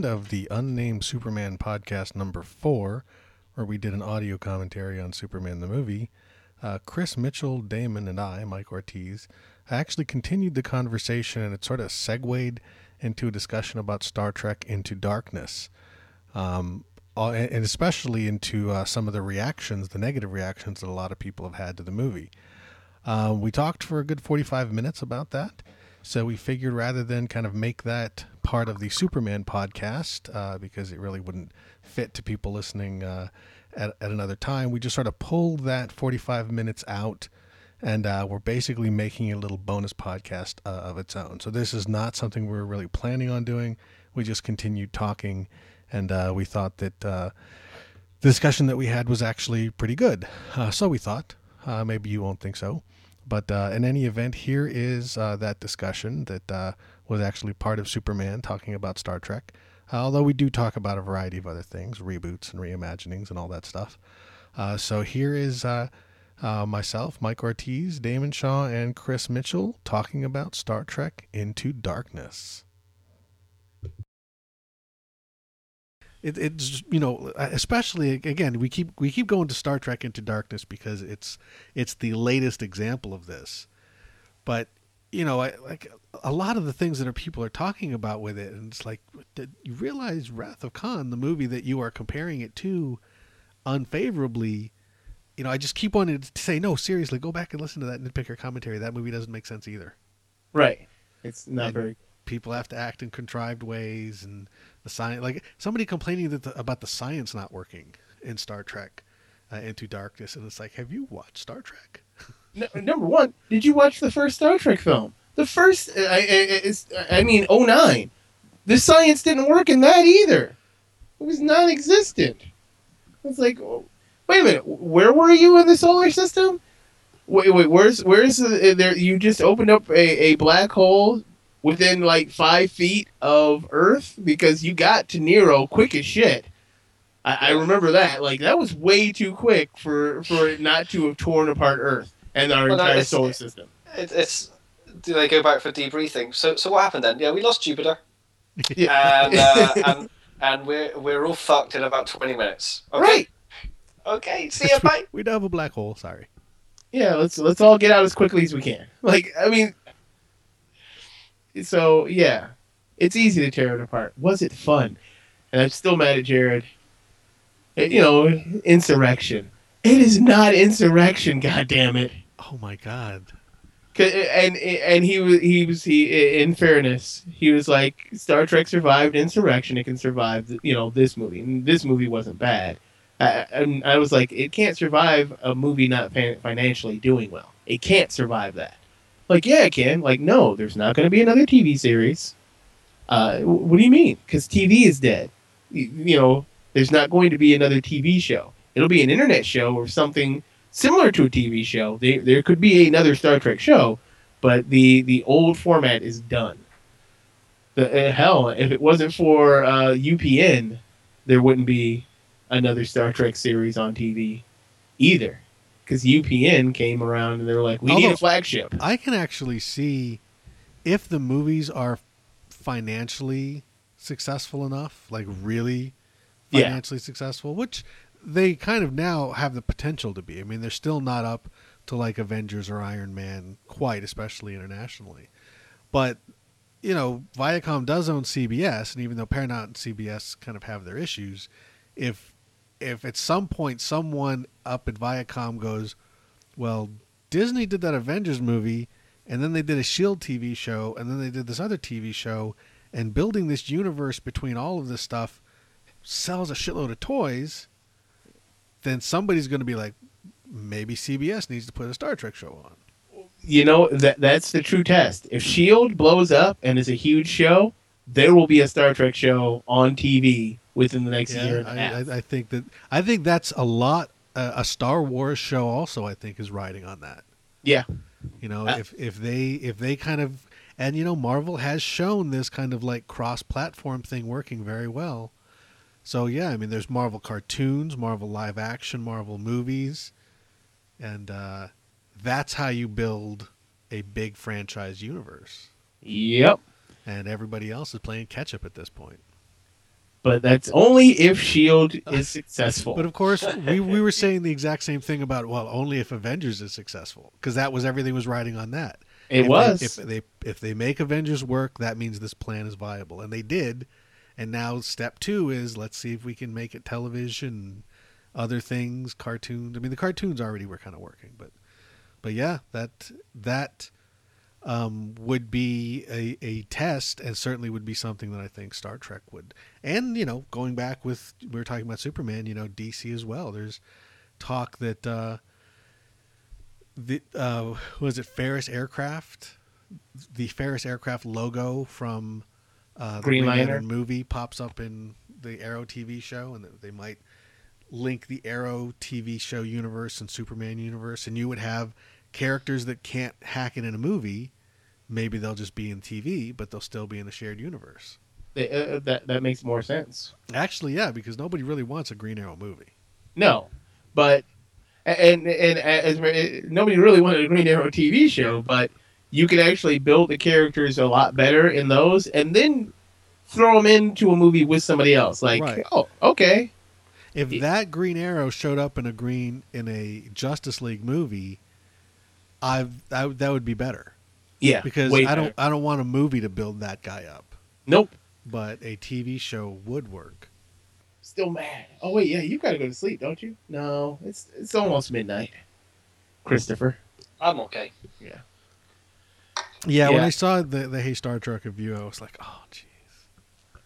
end of the Unnamed Superman podcast number four, where we did an audio commentary on Superman the movie, uh, Chris Mitchell, Damon, and I, Mike Ortiz, actually continued the conversation and it sort of segued into a discussion about Star Trek Into Darkness. Um, and especially into uh, some of the reactions, the negative reactions that a lot of people have had to the movie. Uh, we talked for a good 45 minutes about that. So we figured rather than kind of make that part of the Superman podcast, uh, because it really wouldn't fit to people listening uh, at, at another time, we just sort of pulled that 45 minutes out and uh, we're basically making a little bonus podcast uh, of its own. So this is not something we are really planning on doing. We just continued talking, and uh, we thought that uh, the discussion that we had was actually pretty good. So we thought. Maybe you won't think so. But in any event, here is that discussion that was actually part of Superman talking about Star Trek. Uh, although we do talk about a variety of other things, reboots and reimaginings and all that stuff. Uh, so here is uh, uh, myself, Mike Ortiz, Damon Shaw, and Chris Mitchell talking about Star Trek Into Darkness. It, it's you know especially again we keep we keep going to Star Trek Into Darkness because it's it's the latest example of this, but you know I, like a lot of the things that are people are talking about with it, and it's like did you realize Wrath of Khan, the movie that you are comparing it to, unfavorably you know, I just keep wanting to say, no, seriously, go back and listen to that nitpicker commentary. That movie doesn't make sense either. Right. It's not and very. People have to act in contrived ways, and the science, like somebody complaining that the, about the science not working in Star Trek uh, Into Darkness, and it's like, have you watched Star Trek? No, number one, did you watch the first Star Trek film? The first, uh, I, I, I mean, 09. The science didn't work in that either. It was non-existent. It's like, oh, wait a minute, where were you in the solar system? Wait, wait, where's where's the, uh, there? You just opened up a, a black hole within like five feet of Earth because you got to Nero quick as shit. I, I remember that. Like that was way too quick for for it not to have torn apart Earth and our well, entire no, solar system. It, it's do they go back for debriefing? So so what happened then? Yeah, we lost Jupiter. yeah. and, uh, and and we're we're all fucked in about twenty minutes. Okay. Right. Okay, see you, bye. we don't have a black hole. Sorry. Yeah, let's let's all get out as quickly as we can. Like, I mean, so yeah, it's easy to tear it apart. Was it fun? And I'm still mad at Jared. Eh, you know, insurrection. It is not insurrection. God damn it. Oh my god. And and he was he was he in fairness he was like Star Trek survived insurrection it can survive you know this movie and this movie wasn't bad I, and I was like, it can't survive a movie not financially doing well. It can't survive that. Like, yeah, it can. Like, no, there's not going to be another TV series. Uh, what do you mean? Because TV is dead. You, you, know, there's not going to be another TV show. It'll be an internet show or something similar to a TV show. They, there could be another Star Trek show, but the the old format is done. The uh, hell, if it wasn't for uh, UPN, there wouldn't be another Star Trek series on TV either. Because UPN came around and they were like, we Although, need a flagship. I can actually see if the movies are financially successful enough, like really financially yeah. successful, which they kind of now have the potential to be. I mean, they're still not up to like Avengers or Iron Man quite, especially internationally. But you know, Viacom does own CBS, and even though Paramount and CBS kind of have their issues, if if at some point someone up at Viacom goes, well, Disney did that Avengers movie, and then they did a Shield TV show, and then they did this other TV show, and building this universe between all of this stuff sells a shitload of toys, then somebody's going to be like, maybe CBS needs to put a Star Trek show on. You know that that's the true test. If Shield blows up and is a huge show, there will be a Star Trek show on TV within the next yeah, year half. I, I, think that I think that's a lot. Uh, a Star Wars show also, I think, is riding on that. Yeah, you know, uh, if if they if they kind of and you know Marvel has shown this kind of like cross-platform thing working very well. So yeah, I mean, there's Marvel cartoons, Marvel live action, Marvel movies, and uh, that's how you build a big franchise universe. Yep. And everybody else is playing catch up at this point. but that's only if Shield is successful. But of course, we, we were saying the exact same thing about well, only if Avengers is successful because that was everything was riding on that. it if was. They, if they if they make Avengers work, that means this plan is viable, and they did. And now step two is let's see if we can make it television, other things, cartoons. I mean, the cartoons already were kind of working, but but yeah, that that um, would be a, a test, and certainly would be something that I think Star Trek would. And you know, going back with we were talking about Superman, you know, DC as well. There's talk that uh, the uh, was it Ferris Aircraft, the Ferris Aircraft logo from uh, the Green Lantern. Movie pops up in the Arrow TV show, and they might link the Arrow TV show universe and Superman universe, and you would have characters that can't hack it in a movie. Maybe they'll just be in TV, but they'll still be in the shared universe. Uh, that that makes more sense. Actually, yeah, because nobody really wants a Green Arrow movie. No, but and and as nobody really wanted a Green Arrow TV show, but you can actually build the characters a lot better in those, and then throw them into a movie with somebody else. Like, Right. oh, okay, If Yeah. that Green Arrow showed up in a green in a Justice League movie, I that, that would be better yeah, because I don't better. I don't want a movie to build that guy up, Nope, but a TV show would work. still mad. Oh wait, yeah, you gotta go to sleep, don't you? No, it's it's almost midnight. Christopher. I'm okay. Yeah, when Yeah. When I saw the the Hey Star Trek review, I was like, oh jeez.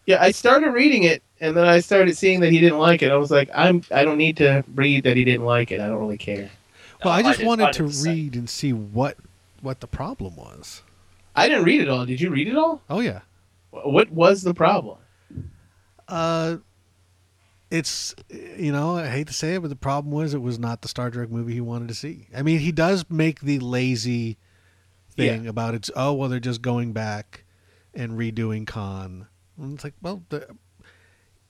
Yeah, I started reading it, and then I started seeing that he didn't like it. I was like, I'm I don't need to read that he didn't like it. I don't really care. Well, I just did- wanted to did the same. read and see what what the problem was. I didn't read it all. Did you read it all? Oh yeah. What was the problem? Uh, it's you know I hate to say it, but the problem was it was not the Star Trek movie he wanted to see. I mean, he does make the lazy thing about it's oh well they're just going back and redoing Khan. And it's like well, the,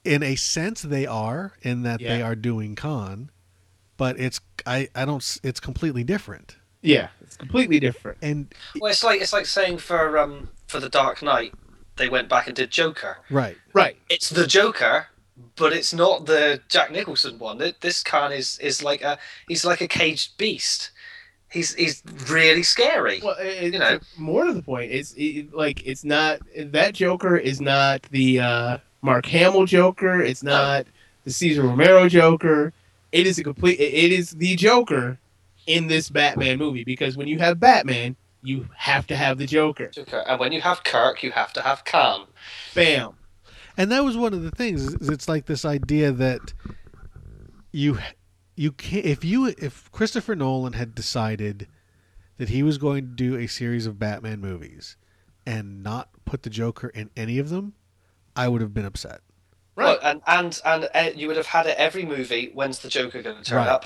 in a sense they are in that they are doing Khan, but it's I I don't it's completely different. Yeah, it's completely different. And Well, it's like it's like saying for um for the Dark Knight, they went back and did Joker. right, Right. It's the Joker, but it's not the Jack Nicholson one. Th- This Khan is is like a he's like a caged beast. He's he's really scary. Well, it, You know. more to the point, it's it, like it's not that Joker is not the uh, Mark Hamill Joker. It's not the Cesar Romero Joker. It is a complete. It it is the Joker in this Batman movie because when you have Batman, you have to have the Joker. Joker. And when you have Kirk, you have to have Khan. Bam. And that was one of the things. It's like this idea that you you can if you if Christopher Nolan had decided that he was going to do a series of Batman movies and not put the Joker in any of them, I would have been upset. Right. Well, and and and uh, you would have had it every movie. When's the Joker going to turn Right. up?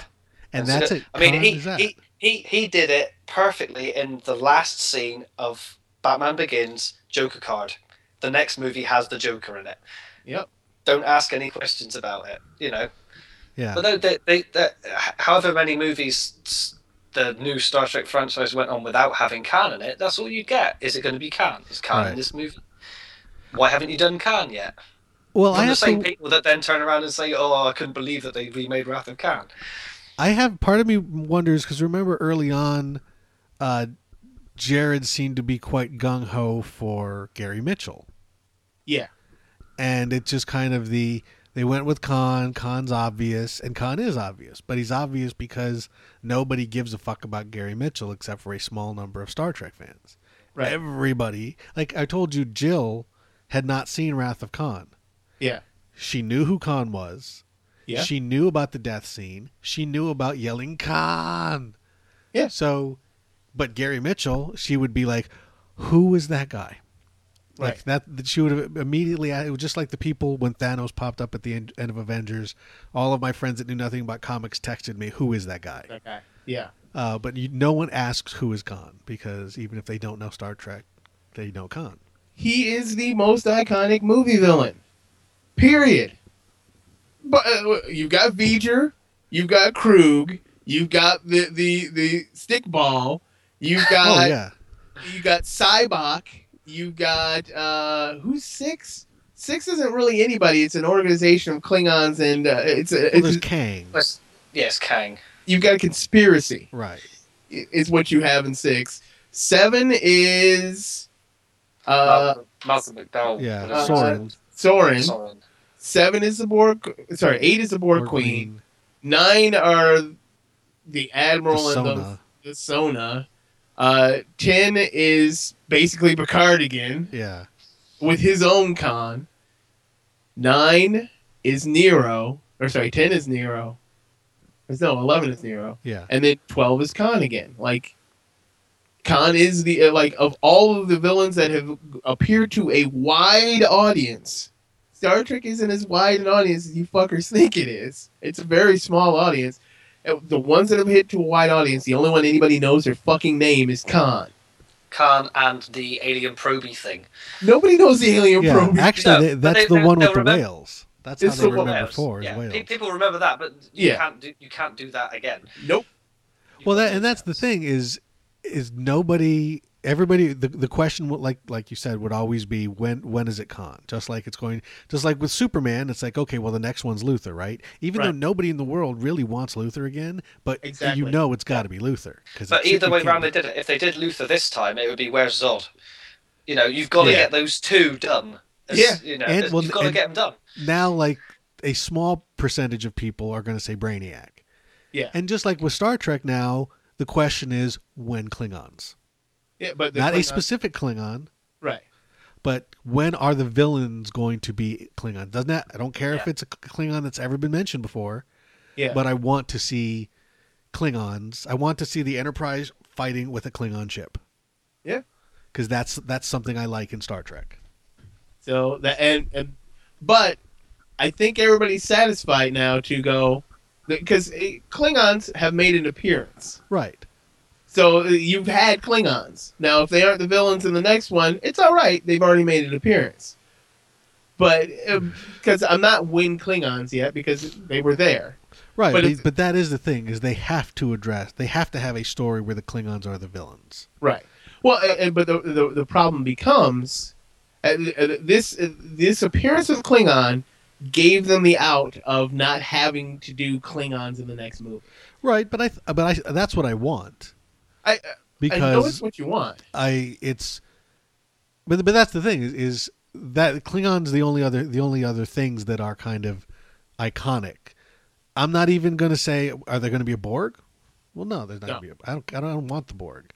And so that's that- it. I mean, he, he he he did it perfectly in the last scene of Batman Begins. Joker card. The next movie has the Joker in it. Yep. Don't ask any questions about it. You know. Yeah. But they, they, they, they, however many movies the new Star Trek franchise went on without having Khan in it, that's all you get. Is it going to be Khan? Is Khan Right. in this movie? Why haven't you done Khan yet? well, I From the have same to, people that then turn around and say, "Oh, I couldn't believe that they remade Wrath of Khan." I have part of me wonders because remember early on, uh, Jared seemed to be quite gung ho for Gary Mitchell. Yeah. and it's just kind of the they went with Khan. Khan's obvious, and Khan is obvious, but he's obvious because nobody gives a fuck about Gary Mitchell except for a small number of Star Trek fans. Right. Everybody, like I told you, Jill had not seen Wrath of Khan. Yeah. She knew who Khan was. Yeah. She knew about the death scene. She knew about yelling Khan. Yeah. So, but Gary Mitchell, she would be like, "Who is that guy?" Like Right. that, that she would have immediately. It was just like the people when Thanos popped up at the end, end of Avengers. All of my friends that knew nothing about comics texted me, "Who is that guy?" That guy. Yeah. Uh, but you, no one asks who is Khan because even if they don't know Star Trek, they know Khan. He is the most iconic movie villain. Period. But uh, you've got V'ger, you've got Krug, you've got the the the stick ball, you've got oh yeah, you got Sybok, you got uh who's six? six isn't really anybody. It's an organization of Klingons, and uh, it's a, Well, it's there's Kang. Yes, Kang. you've got a conspiracy. Right. Is what you have in six. Seven is uh, Malcolm McDowell. Yeah. Uh, Soran. Soran. Soran. Seven is the Borg. Sorry, eight is the Borg Borg Queen. Nine are the The Admiral and the, Sona. the Sona. Uh, ten is basically Picard again Yeah. with his own con. Nine is Nero, or sorry, ten is Nero. No, eleven is Nero, Yeah. and then twelve is Khan again. Like Khan is the uh, like of all of the villains that have appeared to a wide audience. Star Trek isn't as wide an audience as you fuckers think it is. It's a very small audience. The ones that have hit to a wide audience, the only one anybody knows their fucking name is Khan. Khan and the alien proby thing. Nobody knows the alien Yeah. probe. Actually, No, they, that's they- the they- one with the remember- whales. That's how they the one- remember whales. four Yeah, whales. people remember that, but you Yeah. can't do you can't do that again. nope. Well, that and that's the thing is is nobody everybody the the question like like you said would always be when when is it Khan? Just like it's going just like with Superman, it's like okay, well the next one's Luthor, right? Even though nobody in the world really wants Luthor again, but Exactly. you know it's got to be Luthor because But either way round they did it. If they did Luthor this time, it would be where's Zod? You know, you've got to Yeah. get those two done. As- Yeah. you know, And- well, you've got to get them done. now like a small percentage of people are going to say Brainiac, Yeah. and just like with Star Trek now, the question is when Klingons, Yeah, but not a specific Klingon. right. But when are the villains going to be Klingon? Doesn't that? I don't care if it's a Klingon that's ever been mentioned before, Yeah. but I want to see Klingons. I want to see the Enterprise fighting with a Klingon ship. Yeah. because that's that's something I like in Star Trek. So that and, and but I think everybody's satisfied now to go because eh, Klingons have made an appearance. Right. So uh, you've had Klingons. Now, if they aren't the villains in the next one, it's all right. They've already made an appearance. But because I'm not win Klingons yet because they were there. Right, But but, but that is the thing is they have to address they have to have a story where the Klingons are the villains. Right. Well, and, but the, the the problem becomes uh, uh, this uh, this appearance of Klingon gave them the out of not having to do Klingons in the next movie. Right, but I th- but I that's what I want I I know it's because what you want. I it's but but that's the thing is, is that Klingons the only other the only other things that are kind of iconic. I'm not even going to say are there going to be a Borg? Well, no, there's not No. going to be. A, I don't. I don't want the Borg.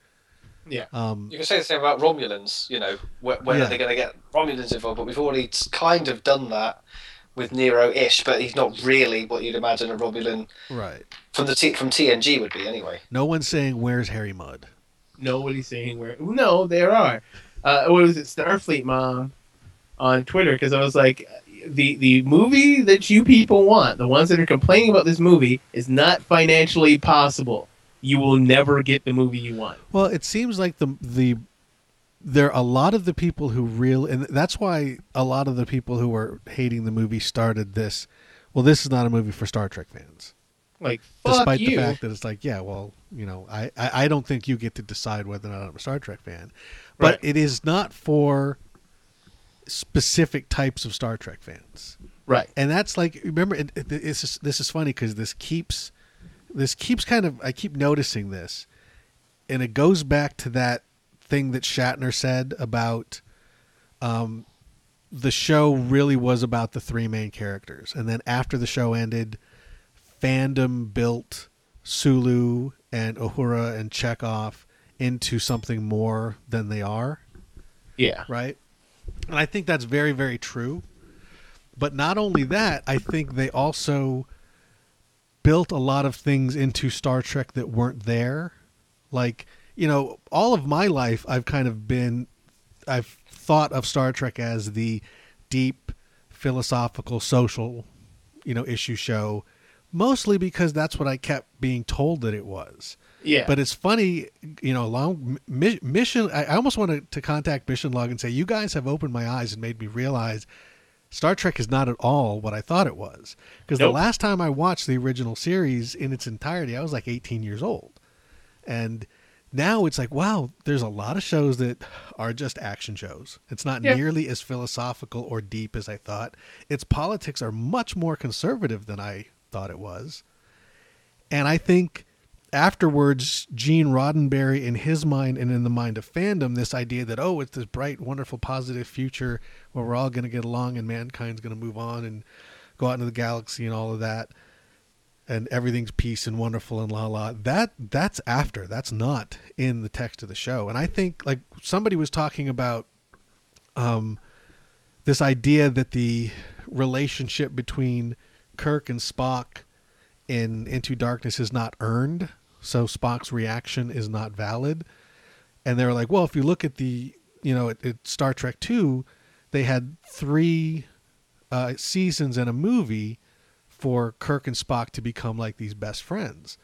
Yeah. Um, You can say the same about Romulans. You know, wh- when Yeah. are they going to get Romulans involved? But we've already kind of done that with Nero-ish, but he's not really what you'd imagine a Romulan right. from the T- from TNG would be anyway. No one's saying where's Harry Mudd. Nobody's saying where. No, there are. Uh, what was it? Starfleet mom on Twitter because I was like, the the movie that you people want, the ones that are complaining about this movie, is not financially possible. You will never get the movie you want. Well, it seems like the the there are a lot of the people who real and that's why a lot of the people who are hating the movie started this. Well, this is not a movie for Star Trek fans. Like, fuck despite you. the fact that it's like, yeah, well, you know, I, I, I don't think you get to decide whether or not I'm a Star Trek fan, but Right. it is not for specific types of Star Trek fans, right. and that's like, remember, it, it, it's just, this is funny because this keeps, this keeps kind of, I keep noticing this, and it goes back to that thing that Shatner said about, um, the show really was about the three main characters, and then after the show ended, fandom built Sulu and Uhura and Chekov into something more than they are, Yeah. right? And I think that's very, very true. But not only that, I think they also built a lot of things into Star Trek that weren't there. Like, you know, all of my life, I've kind of been, I've thought of Star Trek as the deep philosophical, social, you know, issue show, mostly because that's what I kept being told that it was. Yeah. But it's funny, you know, long mi- mission. I I almost wanted to contact Mission Log and say, you guys have opened my eyes and made me realize Star Trek is not at all what I thought it was. Because the last time I watched the original series in its entirety, I was like 18 years old, and now it's like, wow, there's a lot of shows that are just action shows. It's not Yeah. nearly as philosophical or deep as I thought. Its politics are much more conservative than I thought it was. And I think afterwards, Gene Roddenberry, in his mind and in the mind of fandom, this idea that, oh, it's this bright, wonderful, positive future where we're all going to get along and mankind's going to move on and go out into the galaxy and all of that and everything's peace and wonderful and la la that that's after. That's not in the text of the show. And i think like somebody was talking about um this idea that the relationship between kirk and spock in into darkness is not earned so spock's reaction is not valid. And they were like well if you look at the you know at, at star trek 2 they had three uh, seasons and a movie for Kirk and Spock to become like these best friends.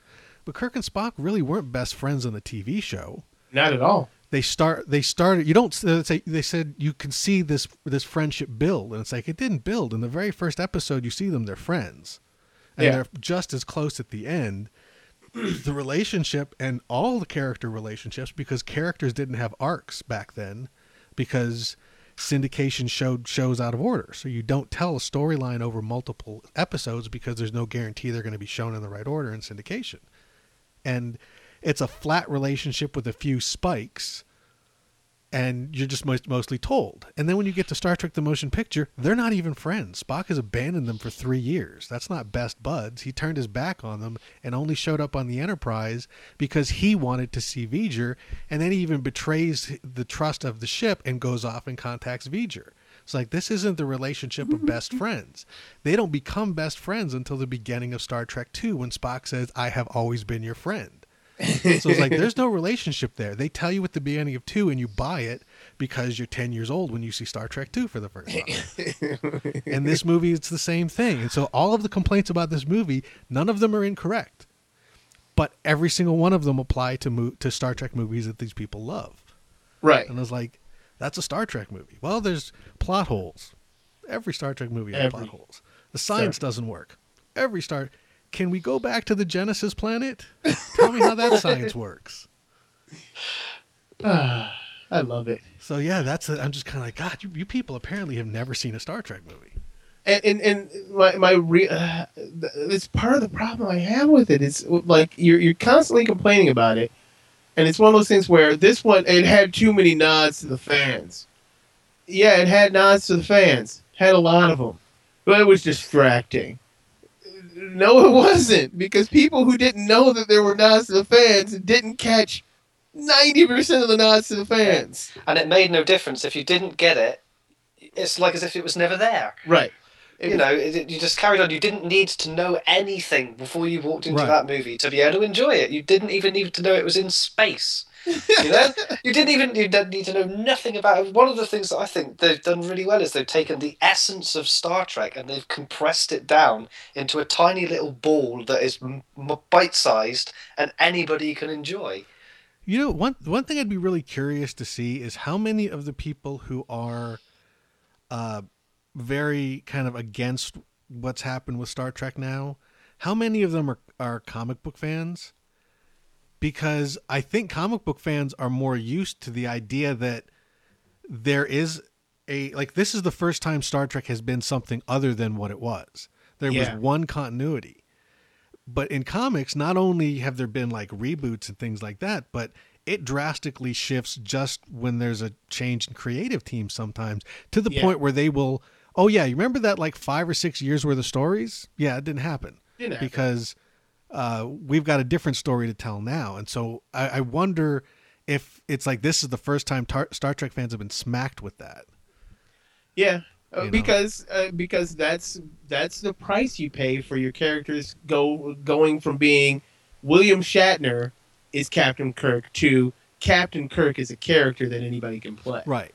But Kirk and Spock really weren't best friends on the TV show. Not at all. They start they started you don't say they said you can see this this friendship build and it's like it didn't build in the very first episode you see them they're friends. And Yeah. they're just as close at the end. the relationship and all the character relationships because characters didn't have arcs back then because syndication showed shows out of order. So you don't tell a storyline over multiple episodes because there's no guarantee they're going to be shown in the right order in syndication. And it's a flat relationship with a few spikes and you're just most, mostly told. And then when you get to Star Trek the motion picture, they're not even friends. Spock has abandoned them for 3 years. That's not best buds. He turned his back on them and only showed up on the Enterprise because he wanted to see V'ger and then he even betrays the trust of the ship and goes off and contacts V'ger. It's like this isn't the relationship of mm-hmm. best friends. They don't become best friends until the beginning of Star Trek 2 when Spock says, "I have always been your friend." So it's like there's no relationship there. They tell you at the beginning of two, and you buy it because you're 10 years old when you see Star Trek 2 for the first time. and this movie, it's the same thing. And so all of the complaints about this movie, none of them are incorrect, but every single one of them apply to mo- to Star Trek movies that these people love. Right. And I was like, that's a Star Trek movie. Well, there's plot holes. Every Star Trek movie has Every plot holes. The science doesn't work. Every Star. Can we go back to the Genesis planet? Tell me how that science works. Ah, I love it. So yeah, that's. i I'm just kind of like, God, you, you people apparently have never seen a Star Trek movie. and and, and my my re- uh, it's part of the problem I have with it. It's like you're you're constantly complaining about it, and it's one of those things where this one it had too many nods to the fans. Yeah, it had nods to the fans, had a lot of them, but it was distracting. No, it wasn't because people who didn't know that there were nods to the fans didn't catch ninety percent of the nods to the fans. And it made no difference if you didn't get it. It's like as if it was never there. Right. You know, it, you just carried on. You didn't need to know anything before you walked into Right. that movie to be able to enjoy it. You didn't even need to know it was in space. You know, you didn't even you didn't need to know nothing about it. One of the things that I think they've done really well is they've taken the essence of Star Trek and they've compressed it down into a tiny little ball that is m- m- bite-sized and anybody can enjoy. You know, one one thing I'd be really curious to see is how many of the people who are uh, very kind of against what's happened with Star Trek now, how many of them are, are comic book fans? Because I think comic book fans are more used to the idea that there is a like this is the first time Star Trek has been something other than what it was. There Yeah. was one continuity. But in comics, not only have there been like reboots and things like that, but it drastically shifts just when there's a change in creative teams sometimes to the Yeah. point where they will, oh yeah, you remember that like five or six years worth of stories? Yeah, it didn't happen Didn't happen. because uh, we've got a different story to tell now. And so I, I wonder if it's like this is the first time tar- Star Trek fans have been smacked with that. Yeah, uh, You know? because uh, because that's that's the price you pay for your characters go going from being William Shatner is Captain Kirk to Captain Kirk is a character that anybody can play. Right.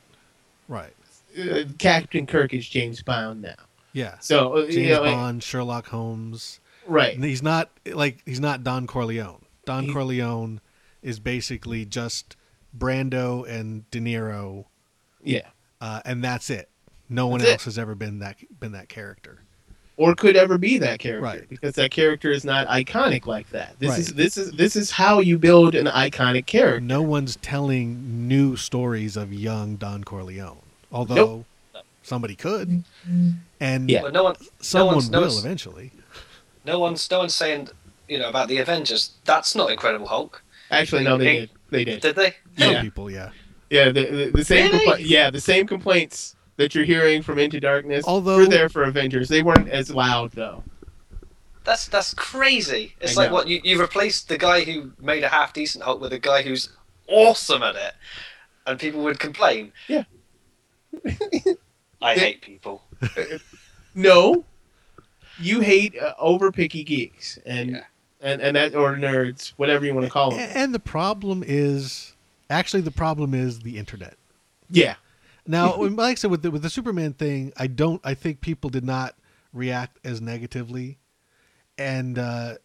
Right. Uh, Captain Kirk is James Bond now. Yeah. So uh, James you know, like- Bond, Sherlock Holmes. right? He's not like he's not Don Corleone. Don He- Corleone is basically just Brando and De Niro, Yeah, uh, and that's it. No one That's it. else has ever been that been that character. or could ever be that character Right. because that character is not iconic like that. This Right. is this is this is how you build an iconic character. No one's telling new stories of young Don Corleone, although Nope. somebody could, and Yeah. But no one, someone one's- no will one's- eventually. no one's, no one's saying, you know, about the Avengers. That's not Incredible Hulk, Actually, no, they did. They did. did they? Some Yeah. people, yeah. Yeah, the, the, the same. Really? compli- yeah, the same complaints that you're hearing from Into Darkness Although- were there for Avengers. They weren't as loud though. That's that's crazy. It's I like know. what you you replaced the guy who made a half decent Hulk with a guy who's awesome at it, and people would complain. Yeah. I Yeah. hate people. No, you hate uh, over picky geeks and Yeah. and and that or nerds, whatever you want to call A- them. And the problem is, actually, the problem is the internet. Yeah, Now, like I said, with the, with the Superman thing, I don't. I think people did not react as negatively, and uh,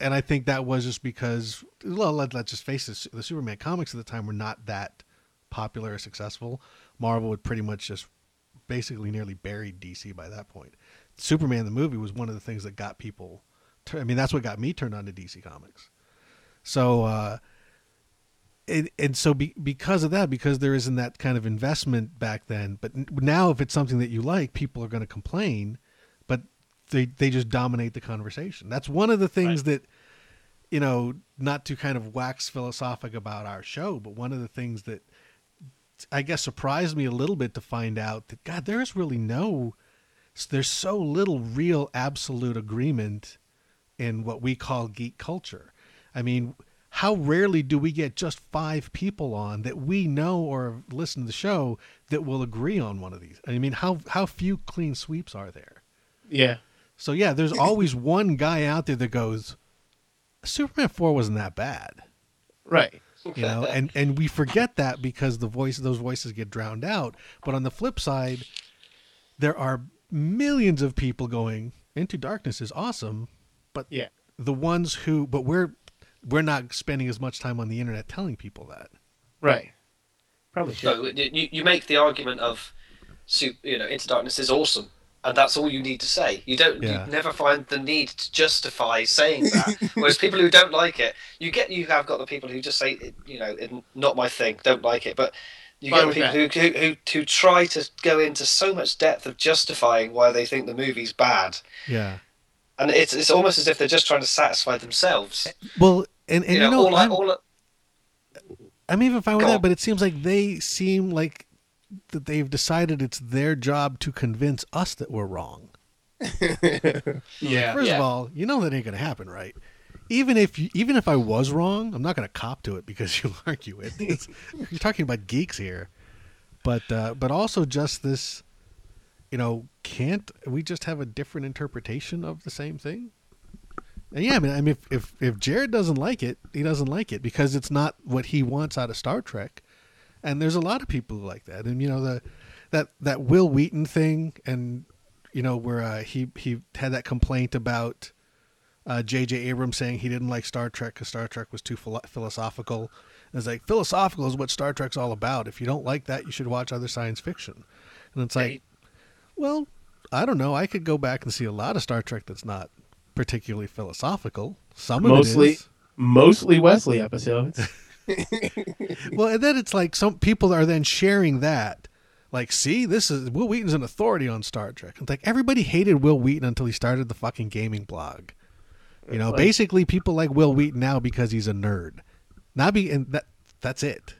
and I think that was just because, well, let, let's just face it, the Superman comics at the time were not that popular or successful. Marvel had pretty much just basically nearly buried DC by that point. Superman the movie was one of the things that got people. I mean, that's what got me turned on to DC Comics. So. uh and, and so be, because of that because there isn't that kind of investment back then but now if it's something that you like people are going to complain but they they just dominate the conversation that's one of the things that you know not to kind of wax philosophic about our show but one of the things that i guess surprised me a little bit to find out that god there is really no there's so little real absolute agreement in what we call geek culture i mean how rarely do we get just five people on that we know or listen to the show that will agree on one of these? I mean, how how few clean sweeps are there? yeah, So yeah, there's always one guy out there that goes, Superman four wasn't that bad, right. You know, and and we forget that because the voice those voices get drowned out. But on the flip side, there are millions of people going into darkness is awesome, but Yeah, the ones who but we're we're not spending as much time on the internet telling people that. right. Probably should. No, you, you make the argument of, you know, Into Darkness is awesome, and that's all you need to say. You don't, Yeah. you never find the need to justify saying that. Whereas people who don't like it, you get, you have got the people who just say, you know, not my thing, don't like it, but. You get people who, who, who, who try to go into so much depth of justifying why they think the movie's bad. Yeah. And it's, it's almost as if they're just trying to satisfy themselves. Well, and and you you know, know, all, I, I'm, all, I'm even fine with that, but it seems like they seem like that they've decided it's their job to convince us that we're wrong. yeah, First Yeah. of all, you know that ain't going to happen, right? Even if you, even if I was wrong, I'm not going to cop to it because you argue it. It's, you're talking about geeks here, but uh, but also just this, you know, can't we just have a different interpretation of the same thing? And yeah, I mean, I mean, if, if if Jared doesn't like it, he doesn't like it because it's not what he wants out of Star Trek. And there's a lot of people like that, and you know the that that Wil Wheaton thing, and you know where uh, he he had that complaint about uh, J.J. Abrams saying he didn't like Star Trek because Star Trek was too philo- philosophical. And it's like philosophical is what Star Trek's all about. If you don't like that, you should watch other science fiction. And it's like, well, I don't know. I could go back and see a lot of Star Trek that's not particularly philosophical. Some of Mostly- it is. mostly Wesley episodes. well, and then it's like some people are then sharing that. Like, see, this is Wil Wheaton's an authority on Star Trek. It's like everybody hated Wil Wheaton until he started the fucking gaming blog. You know, Like- basically, people like Wil Wheaton now because he's a nerd. Not be, and that that's it.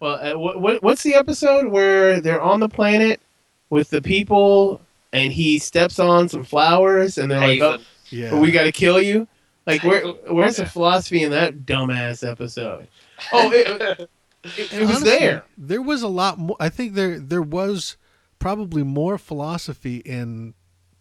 Well, uh, what, what what's the episode where they're on the planet with the people and he steps on some flowers and they're like, oh, Yeah, we got to kill you? Like, where where's the philosophy in that dumbass episode? Oh, it, it, it was honestly, there. There was a lot more. I think there there was probably more philosophy in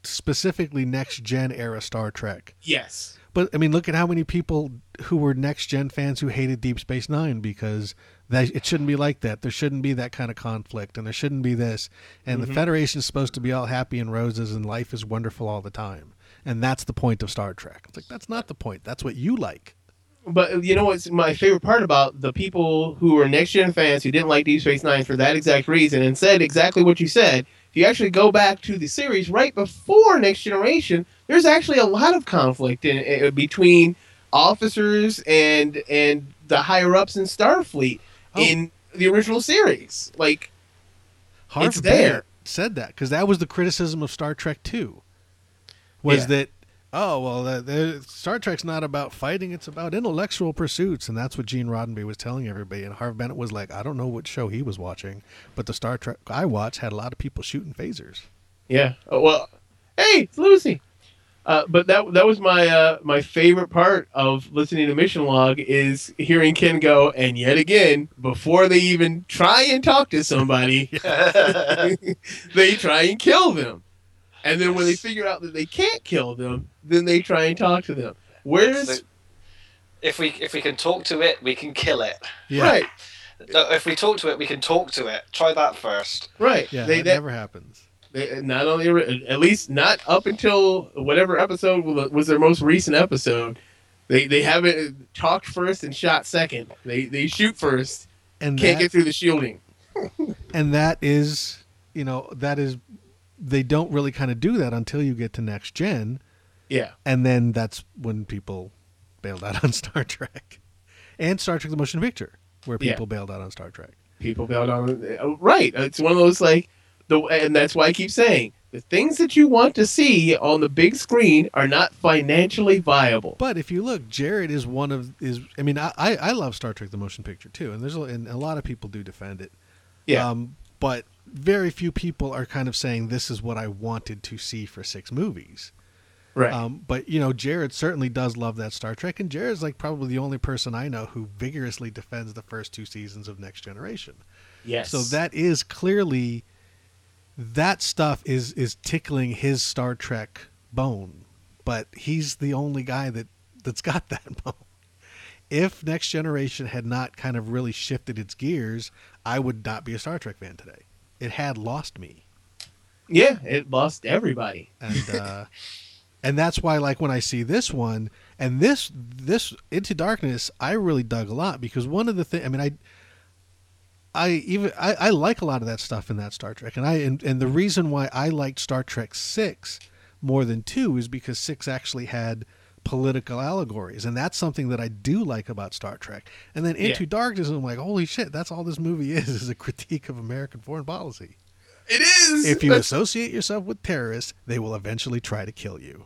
specifically next gen era Star Trek. Yes. But I mean, look at how many people who were next gen fans who hated Deep Space Nine because that it shouldn't be like that. There shouldn't be that kind of conflict, and there shouldn't be this. And Mhm. the Federation is supposed to be all happy and roses, and life is wonderful all the time. And that's the point of Star Trek. It's like that's not the point. That's what you like. But you know what's my favorite part about the people who were next gen fans who didn't like Deep Space Nine for that exact reason and said exactly what you said if you actually go back to the series right before Next Generation, there's actually a lot of conflict in, in between officers and and the higher ups in Starfleet Oh. in the original series. Like, Harve It's there. Said that because that was the criticism of Star Trek Two, was Yeah. that oh well, the, the, Star Trek's not about fighting; it's about intellectual pursuits, and that's what Gene Roddenberry was telling everybody. And Harve Bennett was like, I don't know what show he was watching, but the Star Trek I watched had a lot of people shooting phasers. yeah, oh, well, hey, it's Lucy. Uh, but that that was my uh, my favorite part of listening to Mission Log is hearing Ken go, and yet again, before they even try and talk to somebody, they try and kill them. And then when they figure out that they can't kill them, then they try and talk to them. Where's So- if we if we can talk to it, we can kill it. Yeah, right, No, if we talk to it, we can talk to it. Try that first. right? yeah, they, that that, never happens. they uh, not only at least not up until whatever episode was their most recent episode. They they haven't talked first and shot second. They they shoot first, And can't that, get through the shielding. and that is, you know, that is, they don't really kind of do that until you get to next gen. Yeah, and then that's when people bailed out on Star Trek and Star Trek: The Motion Picture, where Yeah. people bailed out on Star Trek. people bailed out on. uh, Right, it's one of those like the, and that's why I keep saying the things that you want to see on the big screen are not financially viable. But if you look, Jared is one of is. I mean, I I I love Star Trek: The Motion Picture too, and there's a, and a lot of people do defend it. Yeah, Um, but very few people are kind of saying this is what I wanted to see for six movies. right. Um, but you know, Jared certainly does love that Star Trek, and Jared's like probably the only person I know who vigorously defends the first two seasons of Next Generation. yes. So that is clearly that stuff is is tickling his Star Trek bone, but he's the only guy that that's got that bone. If Next Generation had not kind of really shifted its gears, I would not be a Star Trek fan today. It had lost me, yeah, it lost everybody. and uh, and that's why, like when I see this one and this this Into Darkness, I really dug a lot because one of the things I mean, I I even I, I like a lot of that stuff in that Star Trek, and I and, and the reason why I liked Star Trek six more than two is because six actually had political allegories, and that's something that I do like about Star Trek. And then Into Yeah. Darkness, I'm like, holy shit, that's all this movie is is a critique of American foreign policy. It is. If you That's- associate yourself with terrorists, they will eventually try to kill you.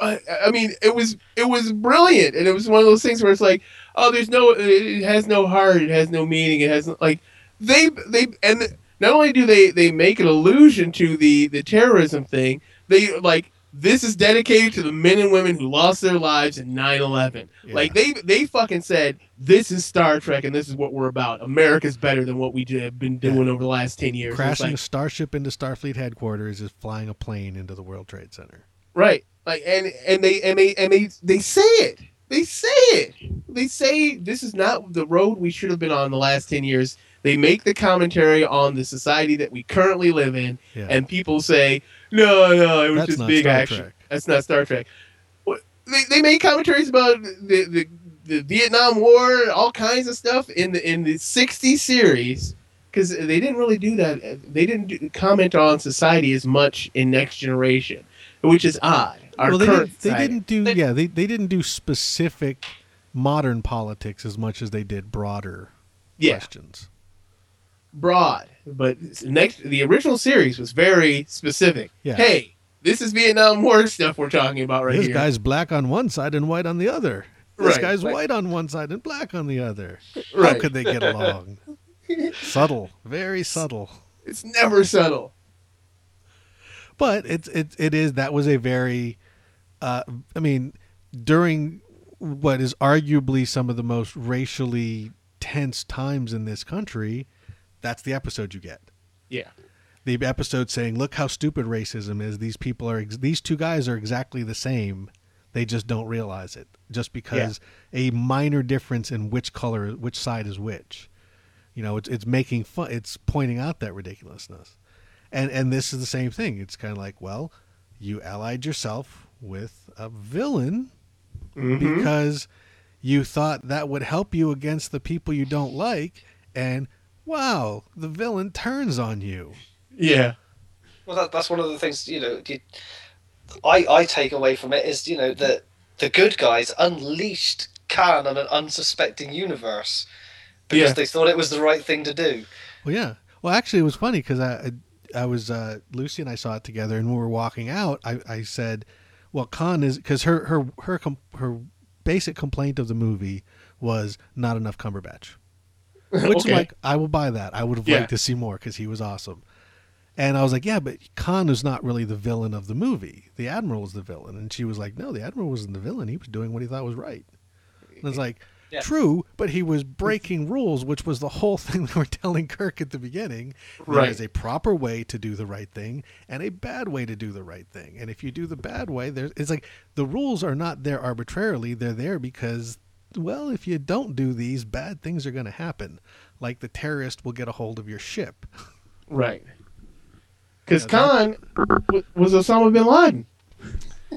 I, I mean, it was it was brilliant, and it was one of those things where it's like, oh, there's no, it has no heart, it has no meaning, it has no, like they they and not only do they they make an allusion to the the terrorism thing, they like this is dedicated to the men and women who lost their lives in 9-11 Yeah. like they they fucking said this is star trek and this is what we're about america's better than what we have been doing over the last 10 years Crashing like- a starship into Starfleet headquarters is flying a plane into the World Trade Center. Right. Like and and they and they and they they say it. They say it. They say this is not the road we should have been on the last 10 years. They make the commentary on the society that we currently live in Yeah. and people say, "No, no, it was That's just not big Star action." Trek. That's not Star Trek. They, they made commentaries about the, the the Vietnam War, all kinds of stuff in the in the 60 series because they didn't really do that. They didn't do, comment on society as much in Next Generation, which is odd. Our well, they, current did, they didn't do They- yeah they, they didn't do specific modern politics as much as they did broader Yeah. questions. Broad, but next the original series was very specific. Yeah. Hey, this is Vietnam War stuff we're talking about right this here. This guy's black on one side and white on the other. This Right, guy's like- white on one side and black on the other. How right. could they get along? subtle, very subtle. It's never subtle. But it's it it is that was a very, uh, I mean, during what is arguably some of the most racially tense times in this country, that's the episode you get. Yeah. The episode saying, "Look how stupid racism is. These people are ex- these two guys are exactly the same. They just don't realize it. Just because a minor difference in which color, which side is which. You know, it's it's making fun. It's pointing out that ridiculousness." and and this is the same thing it's kind of like well you allied yourself with a villain Mhm. because you thought that would help you against the people you don't like and wow the villain turns on you Yeah. Well, that, that's one of the things you know. You, I I take away from it is you know that the good guys unleashed Khan on an unsuspecting universe because Yeah. they thought it was the right thing to do. Well, yeah. Well, actually, it was funny because I, I was uh, Lucy and I saw it together, and when we were walking out, I, I said, "Well, Khan is because her her her com- her basic complaint of the movie was not enough Cumberbatch." Which Okay. like I will buy that. I would have Yeah. liked to see more because he was awesome. And I was like, yeah, but Khan is not really the villain of the movie. The Admiral is the villain. And she was like, no, the Admiral wasn't the villain. He was doing what he thought was right. And I was like, Yeah. true, but he was breaking rules, which was the whole thing they were telling Kirk at the beginning. There Right. is a proper way to do the right thing and a bad way to do the right thing. And if you do the bad way, there's it's like the rules are not there arbitrarily. They're there because well, if you don't do these, bad things are going to happen. Like the terrorist will get a hold of your ship. Right. Because Yeah, Khan w- was Osama bin Laden.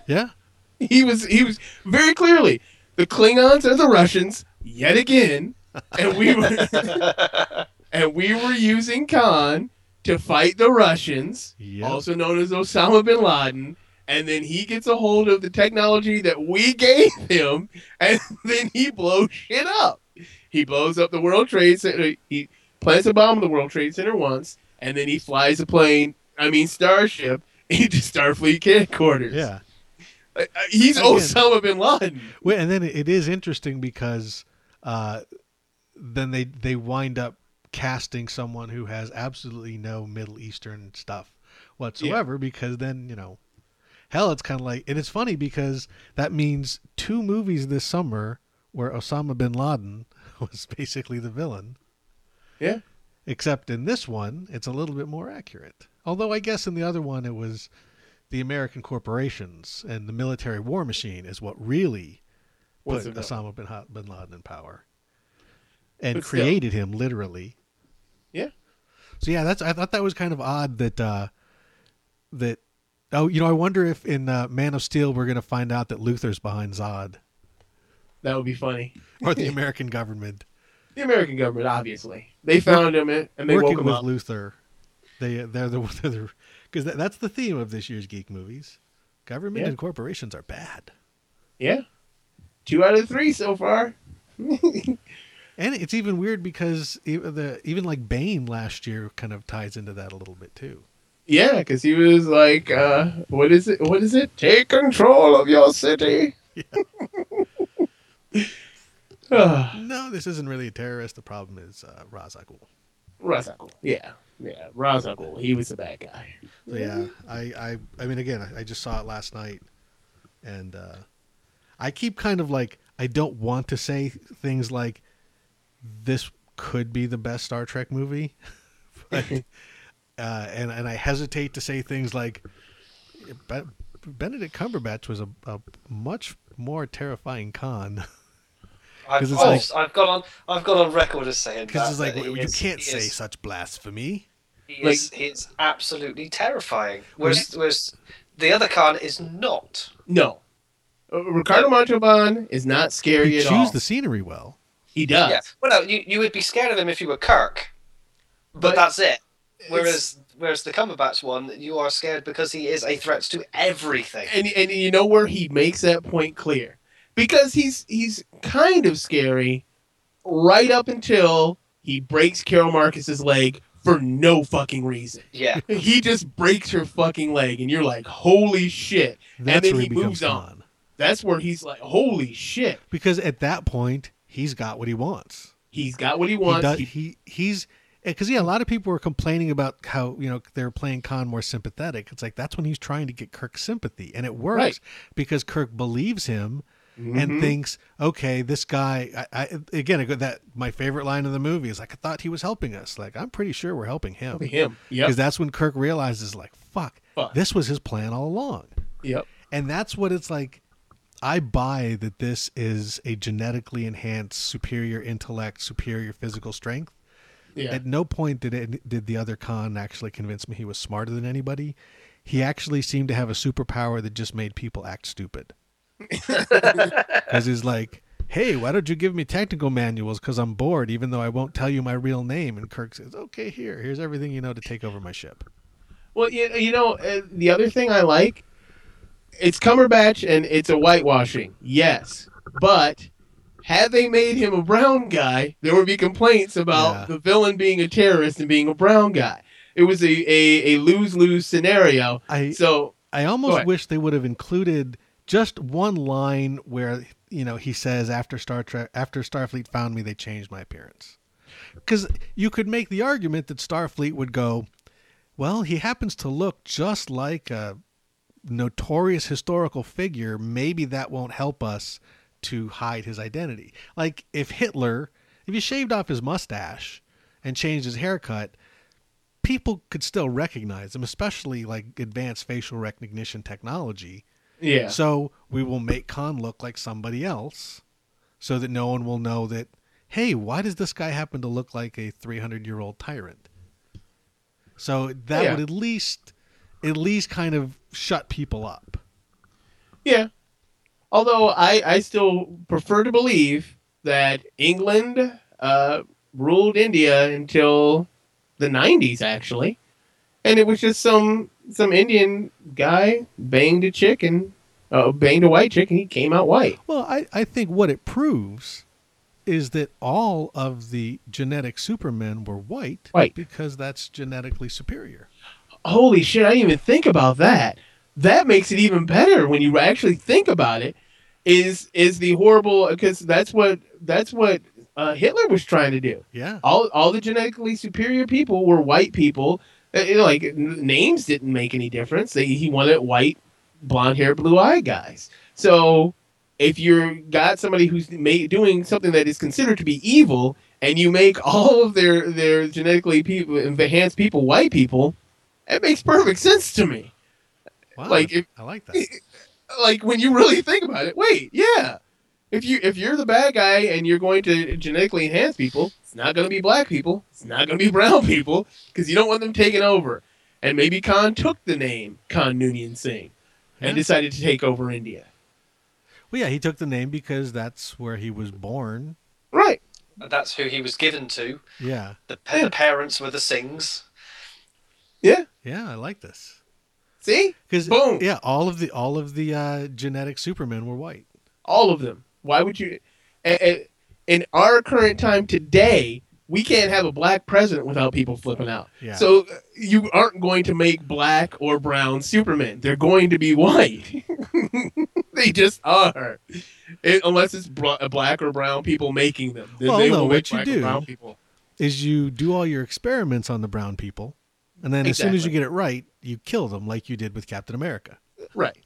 Yeah. He was he was very clearly the Klingons are the Russians yet again, and we were and we were using Khan to fight the Russians, Yep. also known as Osama bin Laden. And then he gets a hold of the technology that we gave him, and then he blows shit up. He blows up the World Trade Center. He plants a bomb in the World Trade Center once, and then he flies a plane, I mean Starship, into Starfleet headquarters. Yeah. Uh, uh, He's Again. Osama bin Laden. Well, and then it is interesting because uh, then they they wind up casting someone who has absolutely no Middle Eastern stuff whatsoever. Because then you know, hell, it's kind of like, and it's funny because that means two movies this summer where Osama bin Laden was basically the villain. Yeah. Except in this one, it's a little bit more accurate. Although I guess in the other one, it was the American corporations and the military war machine is what really Was put. Osama bin, Ha- bin Laden in power and But still. created him literally. Yeah. So yeah, that's I thought that was kind of odd that uh that oh you know I wonder if in uh, Man of Steel we're going to find out that Luthor's behind Zod That would be funny. or the American government The American government, obviously, they found him and they working woke him with up. Luthor. They they're the because that, that's the theme of this year's geek movies. Government Yeah. and corporations are bad. Yeah, two out of three so far. And it's even weird because even the even like Bane last year kind of ties into that a little bit too. Yeah, because he was like, uh, "What is it? What is it? Take control of your city." Ah, No, this isn't really a terrorist. The problem is uh, Ghul. Ra's al Ghul. Yeah, yeah, Ra's al Ghul. He was the bad guy. So yeah, I, I, I mean, again, I, I just saw it last night, and uh, I keep kind of like I don't want to say things like this could be the best Star Trek movie, but, uh, and and I hesitate to say things like Benedict Cumberbatch was a, a much more terrifying Khan I've, 'Cause it's I've, like- I've got on I've got on record as saying because it's like that you is- can't say is- such blasphemy. He is, he is absolutely terrifying. Whereas, whereas the other Khan is not. No, uh, Ricardo Montalban is not scary He at chews all. the scenery well. He does. Yeah. Well, no, you, you would be scared of him if you were Kirk, but, But that's it. It's- Whereas, whereas the Cumberbatch one, you are scared because he is a threat to everything. and and you know where he makes that point clear because he's he's kind of scary right up until he breaks Carol Marcus's leg for no fucking reason. Yeah, He just breaks her fucking leg, and you're like, "Holy shit!" That's and then where he he moves on. Khan. That's where he's like, "Holy shit!" Because at that point, he's got what he wants. He's got what he He wants. does, He- he he's because yeah, a lot of people were complaining about how you know they're playing Khan more sympathetic. It's like that's when he's trying to get Kirk's sympathy, and it works Right. because Kirk believes him Mhm. and thinks, okay, this guy. I, I again, that my favorite line of the movie is like, I thought he was helping us. Like I'm pretty sure we're helping him him. yeah, because that's when Kirk realizes, like, fuck, Fuck. this was his plan all along. Yep. And that's what it's like. I buy that this is a genetically enhanced, superior intellect, superior physical strength. Yeah. At no point did it, did the other Khan actually convince me he was smarter than anybody. He actually seemed to have a superpower that just made people act stupid. Because he's like, "Hey, why don't you give me technical manuals? Because I'm bored, even though I won't tell you my real name." And Kirk says, "Okay, here, here's everything you know to take over my ship." Well, you, you know, uh, the other thing I like, it's Cumberbatch and it's a whitewashing, yes. But had they made him a brown guy, there would be complaints about Yeah. the villain being a terrorist and being a brown guy. It was a, a, a lose lose scenario. I So, I almost wish they would have included just one line where you know he says after Star Trek after Starfleet found me they changed my appearance. Cuz you could make the argument that Starfleet would go, well, he happens to look just like a notorious historical figure, maybe that won't help us to hide his identity. Like if Hitler, if you shaved off his mustache and changed his haircut, people could still recognize him, especially like advanced facial recognition technology. yeah. So we will make Khan look like somebody else so that no one will know that, hey, why does this guy happen to look like a 300 year old tyrant? So that Yeah. would at least, at least kind of shut people up. Yeah. Although I, I still prefer to believe that England uh, ruled India until the 90s, actually. And it was just some some Indian guy banged a chick and uh, banged a white chick and he came out white. Well, I, I think what it proves is that all of the genetic supermen were white, White. because that's genetically superior. Holy shit, I didn't even think about that. That makes it even better when you actually think about it. Is is the horrible because that's what that's what uh, Hitler was trying to do. Yeah. all all the genetically superior people were white people. Uh, you know, like n- names didn't make any difference. They, he wanted white, blonde hair, blue eyed guys. So if you're got somebody who's ma- doing something that is considered to be evil, and you make all of their their genetically people enhanced people white people, it makes perfect sense to me. Wow. Like, if- I like that. Like when you really think about it, wait, yeah. If you if you're the bad guy and you're going to genetically enhance people, it's not going to be black people. It's not going to be brown people because you don't want them taking over. And maybe Khan took the name Khan Noonien Singh and Yeah. decided to take over India. Well, yeah, he took the name because that's where he was born. Right. That's who he was given to. Yeah. The, pa- the parents were the Singhs. Yeah. Yeah, I like this. See? Because Boom. yeah, all of the all of the uh, genetic supermen were white. All of them. Why would you? In our current time today, we can't have a black president without people flipping out. Yeah. So uh, you aren't going to make black or brown Superman. They're going to be white. they just are. It- unless it's br- black or brown people making them. Then Well, they no, will what make you black or do- brown people. is you do all your experiments on the brown people, and then as soon as you get it right, you kill them like you did with Captain America. Right.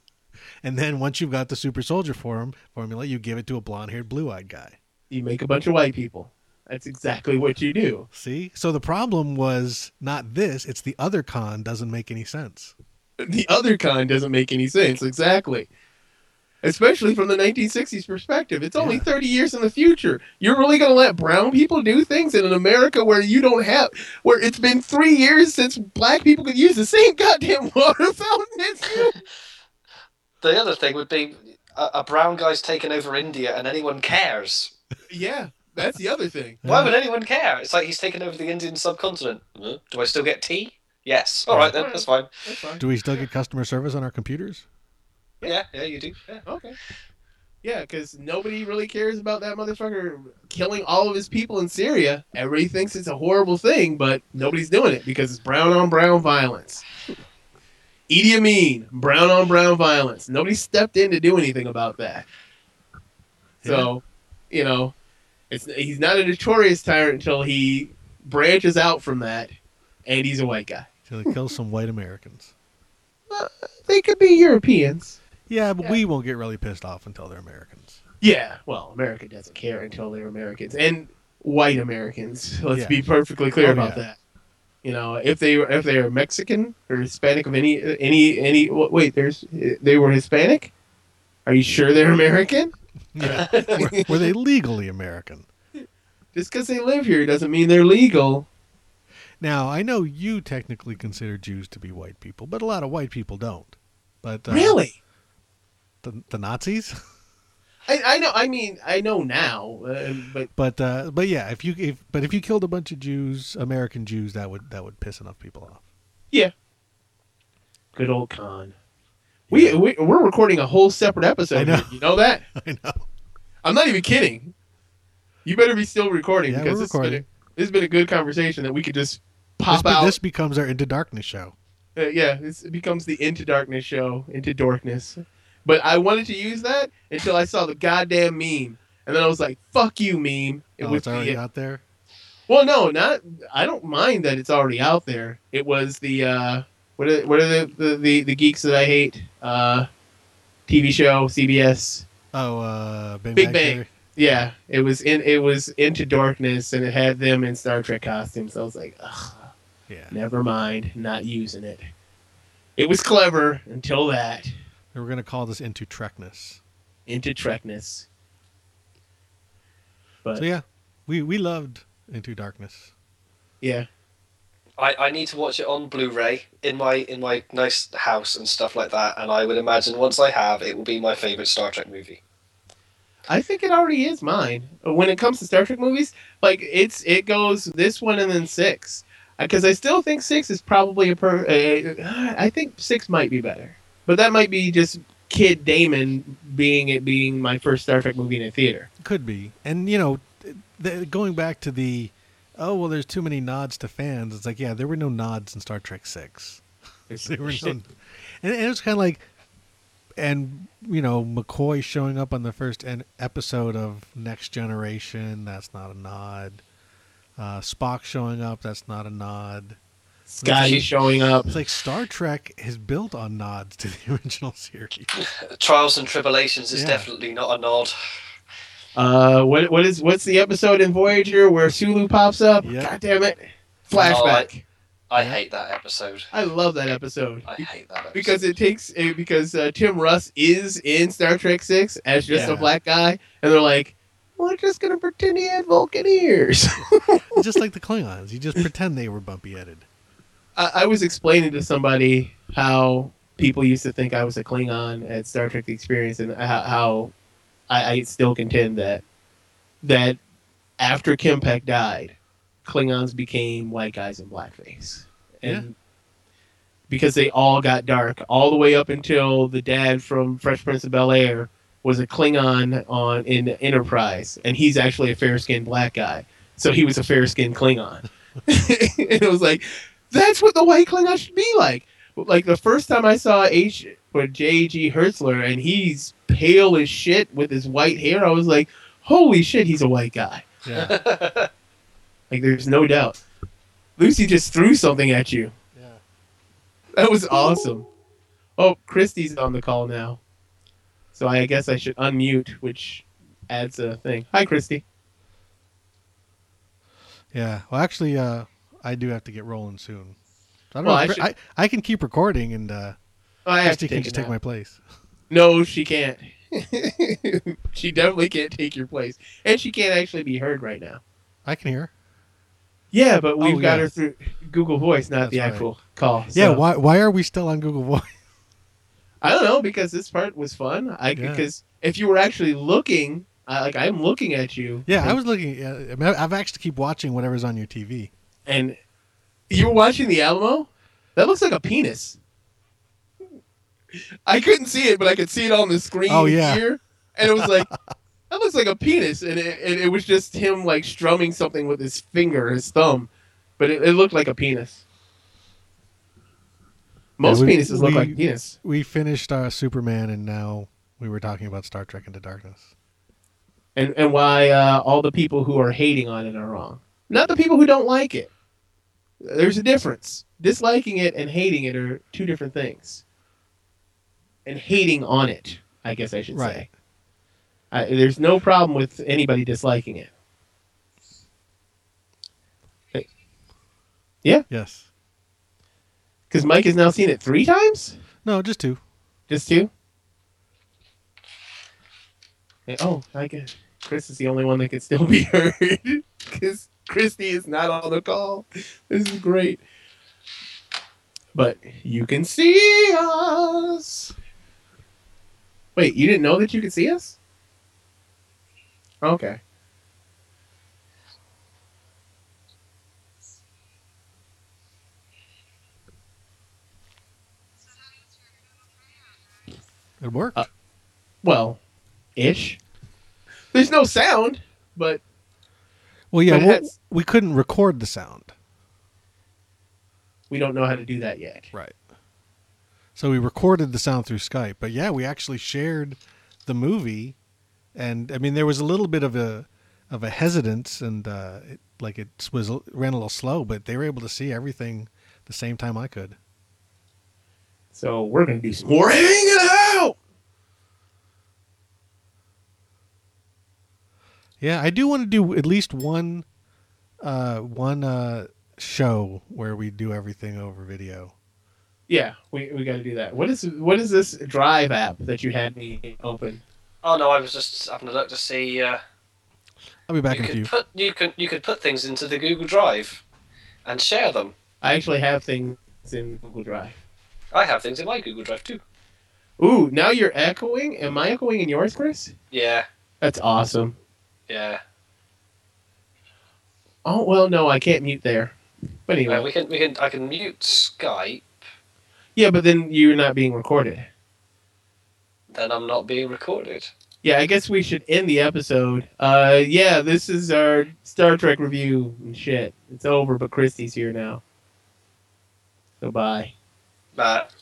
And then once you've got the super soldier form formula, you give it to a blonde haired, blue eyed guy. You make a bunch of white people. That's exactly what you do. See? So the problem was not this, it's the other Khan doesn't make any sense. The other Khan doesn't make any sense. Exactly. Especially from the 1960s perspective. It's only Yeah. 30 years in the future. You're really going to let brown people do things in an America where you don't have, where it's been three years since black people could use the same goddamn water fountain as you? The other thing would be a, a brown guy's taken over India and anyone cares. yeah, that's the other thing. Why Yeah. would anyone care? It's like he's taken over the Indian subcontinent. Do I still get tea? Yes. All right then, that's fine. That's fine. Do we still get customer service on our computers? Yeah, yeah, you do. Yeah. Okay. Yeah, because nobody really cares about that motherfucker killing all of his people in Syria. Everybody thinks it's a horrible thing, but nobody's doing it because it's brown on brown violence. Idi Amin, brown on brown violence. Nobody stepped in to do anything about that. So, you know, it's he's not a notorious tyrant until he branches out from that, and he's a white guy. Till it kills some white Americans. Uh, they could be Europeans. Yeah, but Yeah. we won't get really pissed off until they're Americans. Yeah, well, America doesn't care until they're Americans and white Americans. Let's Yeah. be perfectly clear Oh, about yeah. that. You know, if they were if they are Mexican or Hispanic of any any any wait, there's they were Hispanic. Are you sure they're American? Yeah. were, were they legally American? Just because they live here doesn't mean they're legal. Now, I know you technically consider Jews to be white people, but a lot of white people don't. But uh, really? The, the Nazis? I, I know. I mean, I know now, uh, but But uh, but yeah, if you if but if you killed a bunch of Jews, American Jews, that would that would piss enough people off. Yeah. Good old Khan. We, we we're recording a whole separate episode. I know. You know that? I know. I'm not even kidding. You better be still recording Yeah, because we're this has, been a, this has been a good conversation that we could just This, pop be- out. this becomes our Into Darkness show. Uh, yeah, this becomes the Into Darkness show, Into Darkness. But I wanted to use that until I saw the goddamn meme, and then I was like, "Fuck you, meme!" It oh, was it's already the, out there. well, no, not. I don't mind that it's already out there. It was the uh, what are what are the the, the, the geeks that I hate? Uh, TV show CBS. Oh, uh, Big, Big Bang. Bang. Theory. Yeah, it was in it was Into Darkness, and it had them in Star Trek costumes. I was like, Ugh, Yeah. never mind, not using it. It was clever until that And we're gonna call this Into Trekness. into Trekness. But So yeah, we we loved Into Darkness. yeah, I, I need to watch it on Blu-ray in my in my nice house and stuff like that, and I would imagine once I have, it will be my favorite Star Trek movie. I think it already is mine. When it comes to Star Trek movies, like it's it goes this one and then six, because I still think six is probably a per. Uh, I think six might be better, but that might be just Kid Damon being it being my first Star Trek movie in a theater. Could be, and you know, the, going back to the, oh well, there's too many nods to fans. It's like, yeah, there were no nods in Star Trek Six. There were no, and, and it was kind of like, and you know, McCoy showing up on the first en- episode of Next Generation. That's not a nod. Uh, Spock showing up. That's not a nod. Scotty showing up. It's like Star Trek is built on nods to the original series. Trials and Tribulations is Yeah. definitely not a nod. Uh, what what is what's the episode in Voyager where Sulu pops up? Yeah. God damn it! Flashback. I Yeah. hate that episode. I love that episode. I hate that episode. because it takes eh, because uh, Tim Russ is in Star Trek Six as just Yeah. a black guy, and they're like, "We're just gonna pretend he had Vulcan ears." Just like the Klingons. You just pretend they were bumpy headed. I, I was explaining to somebody how people used to think I was a Klingon at Star Trek: The Experience, and how, how I, I still contend that that after Kim Peck died, Klingons became white guys in blackface, and because they all got dark all the way up until the dad from Fresh Prince of Bel Air was a Klingon on in Enterprise, and he's actually a fair skinned black guy, so he was a fair skinned Klingon, and it was like that's what the white Klingon should be like. Like the first time I saw H or J.G. Hertzler, and he's pale as shit with his white hair, I was like, "Holy shit, he's a white guy!" Yeah. Like there's no doubt. Lucy just threw something at you. yeah. That was awesome. Oh, Christy's on the call now, so I guess I should unmute, which adds a thing. Hi, Christy. Yeah. Well, actually, uh, I do have to get rolling soon. So I don't Well, know. I should- I, I, can keep recording, and uh, Oh, I Christy can just take my place. No, she can't. she definitely can't take your place, and she can't actually be heard right now. I can hear. Yeah, but we've Oh, got yeah. her through Google Voice, not That's the right. actual call. Yeah. Why? Why are we still on Google Voice? I don't know because this part was fun. I Yeah. because if you were actually looking, I, like I'm looking at you. Yeah, I was looking. I mean, I've actually keep watching whatever's on your TV. And you were watching the Alamo. That looks like a penis. I couldn't see it, but I could see it on the screen Oh, yeah. here, and it was like that looks like a penis, and it, and it was just him like strumming something with his finger, his thumb, but it, it looked like a penis. Most we- penises look we- like penis. We finished uh, Superman, and now we were talking about Star Trek Into Darkness. and and why uh, all the people who are hating on it are wrong. Not the people who don't like it. There's a difference. Disliking it and hating it are two different things. And hating on it, I guess I should Right. say. I, there's no problem with anybody disliking it. Yeah? Yes. Because Mike has now seen it three times? No, just two. Just two? Eh, Oh, I guess Chris is the only one that can still be heard. Because Christy is not on the call. This is great. But you can see us. Wait, you didn't know that you could see us? Okay. It worked. Uh, Well, ish. There's no sound, but well, yeah, well, has- we couldn't record the sound. we don't know how to do that yet. Right. So we recorded the sound through Skype, but yeah, we actually shared the movie, and I mean there was a little bit of a of a hesitance, and uh, it, like it was ran a little slow, but they were able to see everything the same time I could. So we're gonna do some more hanging out. Yeah, I do want to do at least one uh, one uh, show where we do everything over video. Yeah, we, we got to do that. What is what is this Drive app that you had me open? Oh no, I was just having a look to see. Uh, I'll be back you in a few. could put you could you could put things into the Google Drive and share them. I actually have things in Google Drive. I have things in my Google Drive too. Ooh, now you're echoing. Am I echoing in yours, Chris? Yeah, That's awesome. Yeah. Oh well, no, I can't mute there. But anyway, Uh, we can we can I can mute Skype. yeah, but then you're not being recorded. Then I'm not being recorded. Yeah, I guess we should end the episode. Uh, yeah, this is our Star Trek review and shit. It's over, but Christy's here now. So bye. But